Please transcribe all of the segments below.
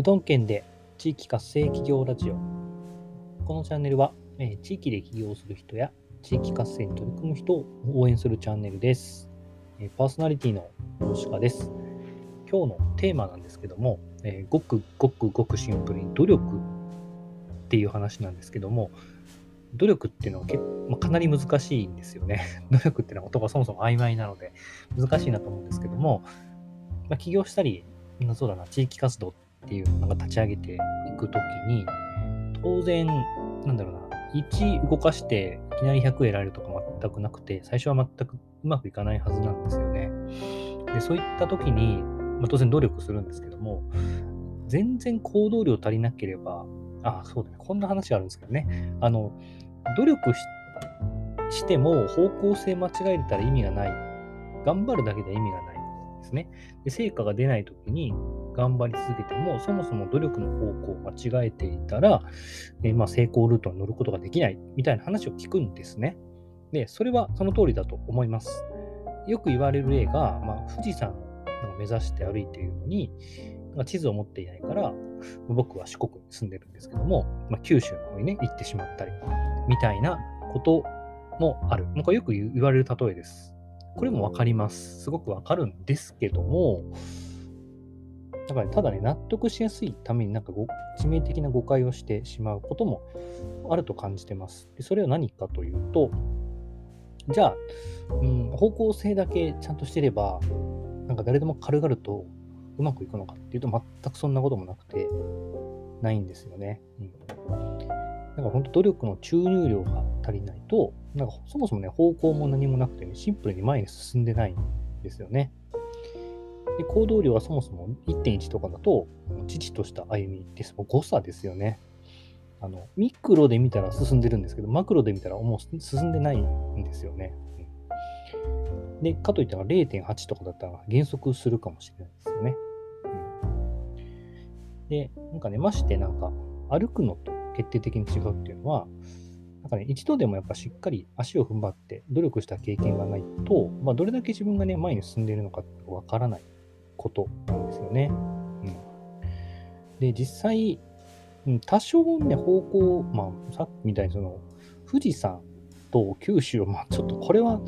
うどん県で地域活性企業ラジオ。このチャンネルは、え地域で起業する人や地域活性に取り組む人を応援するチャンネルです。えパーソナリティの吉川です。今日のテーマなんですけども、えごくごくごくシンプルに努力っていう話なんですけども、努力っていうのは結まあ、かなり難しいんですよね。努力っていうのは言葉そもそも曖昧なので難しいなと思うんですけども、まあ、起業したり、そうだな、地域活動っていうのが立ち上げていくときに、当然、なんだろうな、1動かしていきなり100得られるとか全くなくて、最初は全くうまくいかないはずなんですよね。で、そういったときに、まあ、当然努力するんですけども、全然行動量足りなければ、あ、そうだね、こんな話があるんですけどね、あの、努力しても方向性間違えたら意味がない。頑張るだけで意味がないですね。で成果が出ないときに頑張り続けても、そもそも努力の方向を間違えていたら、えーまあ、成功ルートに乗ることができないみたいな話を聞くんですね。で、それはその通りだと思います。よく言われる例が、まあ、富士山を目指して歩いているのに、地図を持っていないから、僕は四国に住んでるんですけども、まあ、九州の方にね、行ってしまったり、みたいなこともある。もうこれよく言われる例えです。これもわかります。すごくわかるんですけども、だから、ただね、納得しやすいためになんか致命的な誤解をしてしまうこともあると感じてます。でそれは何かというと、じゃあ、うん、方向性だけちゃんとしてれば、なんか誰でも軽々とうまくいくのかっていうと、全くそんなこともなくて、ないんですよね。うん。だから本当努力の注入量が足りないと、なんかそもそもね、方向も何もなくてね、シンプルに前に進んでないんですよね。で行動量はそもそも1.1とかだと、父とした歩みです。もう誤差ですよね。あの、ミクロで見たら進んでるんですけど、マクロで見たらもう進んでないんですよね。うんで、かといったら0.8とかだったら減速するかもしれないですよね。うんで、なんかね、ましてなんか歩くのと決定的に違うっていうのは、なんかね、一度でもやっぱしっかり足を踏ん張って努力した経験がないと、まあ、どれだけ自分がね、前に進んでいるのかってわからないことなんですよね。うん、で、実際、うん多少ね、方向、まあ、さっきみたいにその、富士山と九州を、まあ、ちょっとこれは、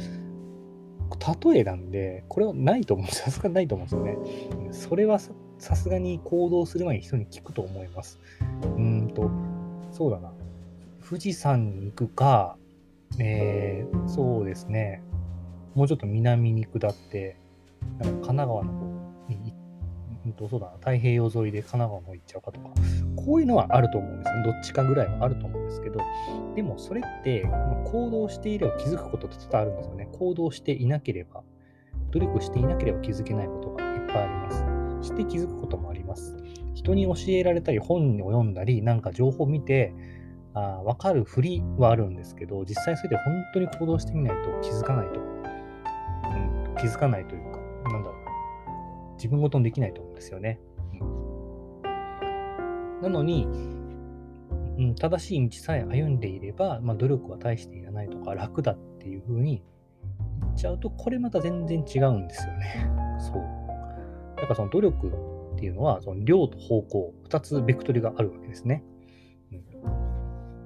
例えなんで、これはないと思う。さすがにないと思うんですよね。うんそれはささすがに行動する前に人に聞くと思います。うーんと、そうだな。富士山に行くか、えー、そうですね。もうちょっと南に下って、なんか神奈川の方と、そうだな。太平洋沿いで神奈川の方行っちゃうかとか、こういうのはあると思うんですね。どっちかぐらいはあると思うんですけど、でもそれって、まあ行動していれば気づくことって多々あるんですよね。行動していなければ、努力していなければ気づけないことがいっぱいあります。して気づくこともあります。人に教えられたり、本を読んだり、なんか情報を見て、あ分かるふりはあるんですけど、実際それで本当に行動してみないと気づかないと、うん、気づかないというか、なんだろう、自分ごとにできないと思うんですよね。うんなのに、うん、正しい道さえ歩んでいれば、まあ、努力は大していらないとか、楽だっていうふうに言っちゃうと、これまた全然違うんですよね。そう。だからその努力っていうのは、その量と方向、2つベクトルがあるわけですね。う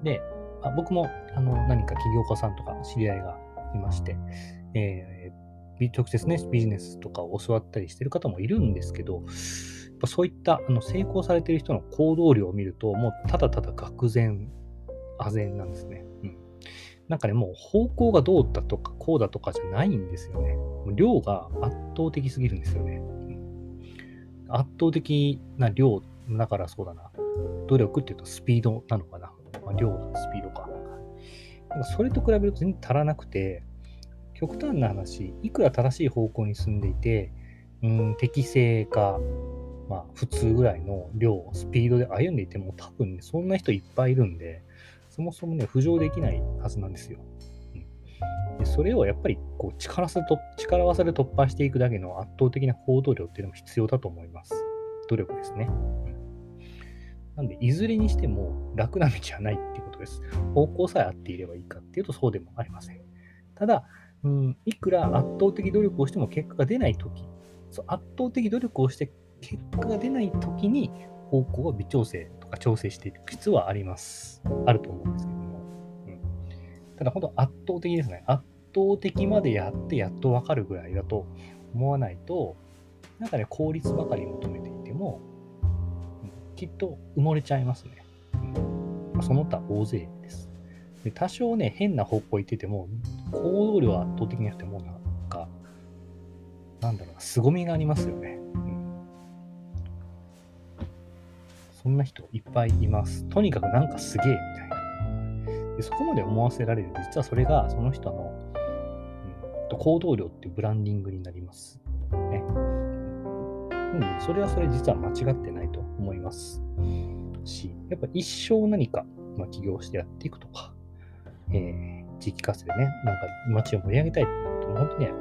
ん、で、あ僕もあの何か起業家さんとか知り合いがいまして、えービ直接ね、ビジネスとかを教わったりしてる方もいるんですけど、やっぱそういったあの成功されてる人の行動量を見ると、もうただただ愕然、唖然なんですね。うん。なんかね、もう方向がどうだとか、こうだとかじゃないんですよね。量が圧倒的すぎるんですよね。うん圧倒的な量、だからそうだな。努力っていうとスピードなのかな。まあ、量のスピードか。なんかそれと比べると全然足らなくて、極端な話、いくら正しい方向に進んでいて、うん、適正か、まあ、普通ぐらいの量、スピードで歩んでいても、多分ね、そんな人いっぱいいるんで、そもそもね、浮上できないはずなんですよ。うん、でそれをやっぱりこう力さと力技で突破していくだけの圧倒的な行動量っていうのも必要だと思います。努力ですね。なんで、いずれにしても楽な道はないっていうことです。方向さえ合っていればいいかっていうとそうでもありません。ただ、うん、いくら圧倒的努力をしても結果が出ないとき、圧倒的努力をして結果が出ないときに方向を微調整とか調整していく必要はあります。あると思うんですけども。うん、ただ、本当圧倒的ですね。圧倒的までやってやっとわかるぐらいだと思わないと、なんかね、効率ばかり求めていても、きっと埋もれちゃいますね。うん、その他大勢です。で多少ね、変な方向行ってても、行動量は圧倒的になくても、なんか、なんだろうな、凄みがありますよね。うん、そんな人いっぱいいます。とにかくなんかすげえみたいな。でそこまで思わせられる。実はそれがその人の、うん、行動量っていうブランディングになります。ね。うん、それはそれ実は間違ってないと思います。し、やっぱ一生何か、まあ、起業してやっていくとか、えー、地域活性でね、なんか街を盛り上げたいってなると、本当にね、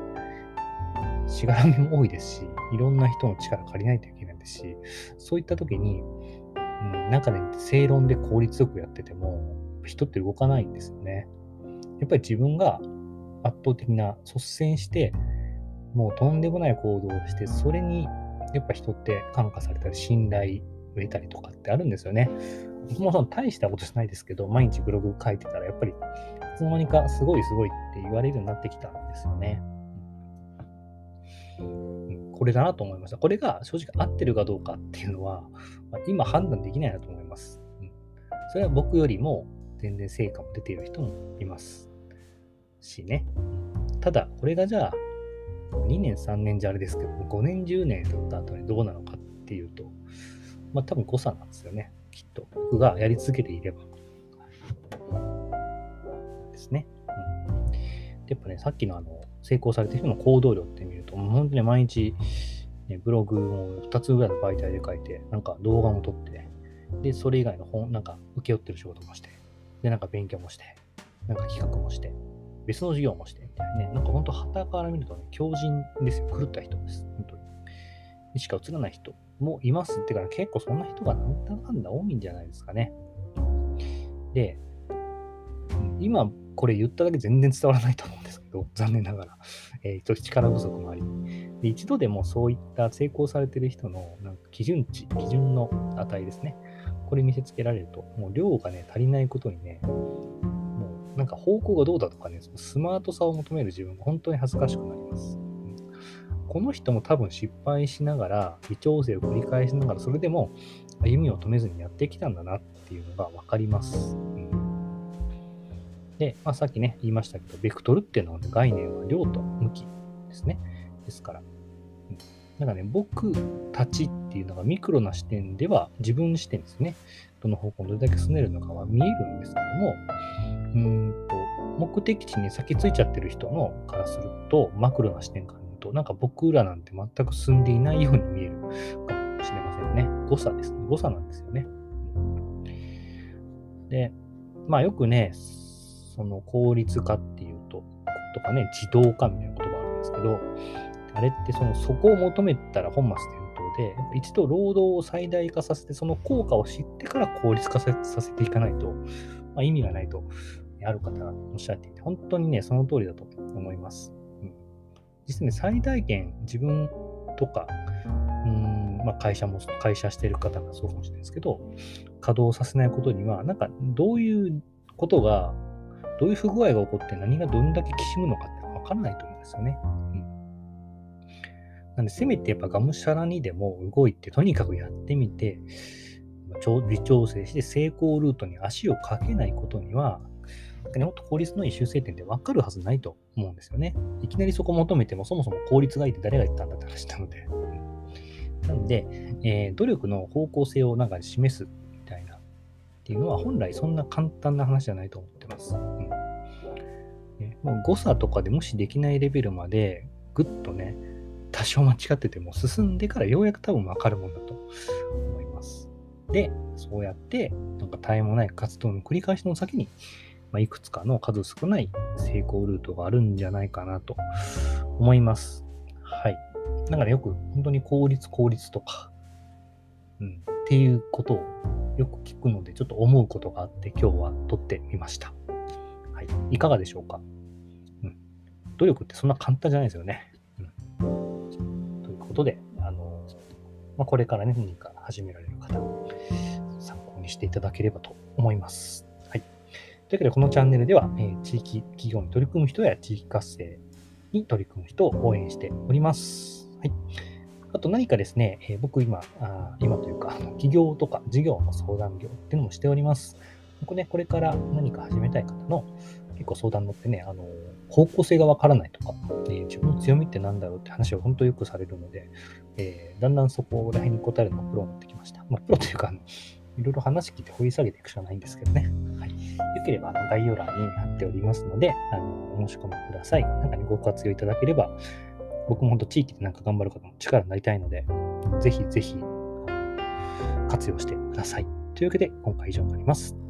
しがらみも多いですし、いろんな人の力借りないといけないですし、そういった時に、うん、なんかね、正論で効率よくやってても、人って動かないんですよね。やっぱり自分が圧倒的な率先して、もうとんでもない行動をして、それにやっぱ人って感化されたり、信頼を得たりとかってあるんですよね。僕もその大したことじゃないですけど、毎日ブログ書いてたら、やっぱりいつの間にかすごいすごいって言われるようになってきたんですよね。これだなと思いました。これが正直合ってるかどうかっていうのは、ま、今判断できないなと思います、うん。それは僕よりも全然成果も出ている人もいますしね。ただ、これがじゃあ、2年、3年じゃあれですけど、5年、10年経った後にどうなのかっていうと、まあ多分誤差なんですよね。きっと。僕がやり続けていれば。ですね。うん、やっぱね、さっきのあの、成功されてる人の行動量って見ると、もう本当に毎日、ね、ブログを2つぐらいの媒体で書いて、なんか動画も撮って、で、それ以外の本、なんか請け負ってる仕事もして、で、なんか勉強もして、なんか企画もして、別の授業もして、みたいなね、なんか本当、旗から見るとね、強靭ですよ。狂った人です。本当に。しか映らない人もいますってから、結構そんな人がなんだかんだ多いんじゃないですかね。で、今これ言っただけ全然伝わらないと思うんですけど、残念ながら、えー、力不足もありで、一度でもそういった成功されてる人のなんか基準値、基準の値ですね。これ見せつけられると、もう量がね、足りないことにね、もうなんか方向がどうだとかね、スマートさを求める自分が本当に恥ずかしくなります。この人も多分失敗しながら、微調整を繰り返しながら、それでも歩みを止めずにやってきたんだなっていうのが分かります。で、まあ、さっきね、言いましたけど、ベクトルっていうのは、ね、概念は量と向きですね。ですから、うん、なんかね、僕たちっていうのがミクロな視点では自分視点ですね。どの方向にどれだけ進めるのかは見えるんですけども、うんと、目的地に先ついちゃってる人のからすると、マクロな視点からと、なんか僕らなんて全く進んでいないように見えるかもしれませんね。誤差ですね。誤差なんですよね。で、まあよくね、その効率化っていうと、とかね、自動化みたいな言葉あるんですけど、あれってそのそこを求めたら本末転倒で、一度労働を最大化させて、その効果を知ってから効率化させていかないと、まあ、意味がないと、ある方がおっしゃっていて、本当にね、その通りだと思います。実際ね、最大限自分とか、うんまあ、会社も、会社してる方がそうかもしれないですけど、稼働させないことには、なんかどういうことがどういう不具合が起こって何がどんだけきしむのかってわからないと思うんですよね。うん。なんで、せめてやっぱがむしゃらにでも動いて、とにかくやってみて、微調整して成功ルートに足をかけないことには、ね、もっと効率のいい修正点って分かるはずないと思うんですよね。いきなりそこ求めても、そもそも効率がいいって誰が言ったんだって話なので。なので、えー、努力の方向性をなんか示すみたいなっていうのは本来そんな簡単な話じゃないと思ってます。うん、ね、もう誤差とかで無視できないレベルまでぐっとね、多少間違ってても進んでからようやく多分わかるもんだと思います。で、そうやってなんか絶えもない活動の繰り返しの先に、まあ、いくつかの数少ない成功ルートがあるんじゃないかなと思います。はい。だからよく本当に効率効率とか、うん、っていうことをよく聞くので、ちょっと思うことがあって、今日は撮ってみました。はい。いかがでしょうか？うん。努力ってそんな簡単じゃないですよね。うん。ということで、あの、まあ、これからね、何か始められる方、参考にしていただければと思います。というわけで、このチャンネルでは、えー、地域企業に取り組む人や地域活性に取り組む人を応援しております。はい。あと何かですね、えー、僕今あ、今というか、企業とか事業の相談業っていうのもしております。これ,、ね、これから何か始めたい方の結構相談乗ってね、あの、方向性がわからないとか、えー、自分の強みって何だろうって話を本当よくされるので、えー、だんだんそこら辺に答えるのがプロになってきました。まあ、プロというか、いろいろ話聞いて掘り下げていくしかないんですけどね。よければ、あの、概要欄に貼っておりますので、あの、お申し込みください。なんかにご活用いただければ、僕も本当地域でなんか頑張る方の力になりたいので、ぜひぜひ活用してください。というわけで、今回以上になります。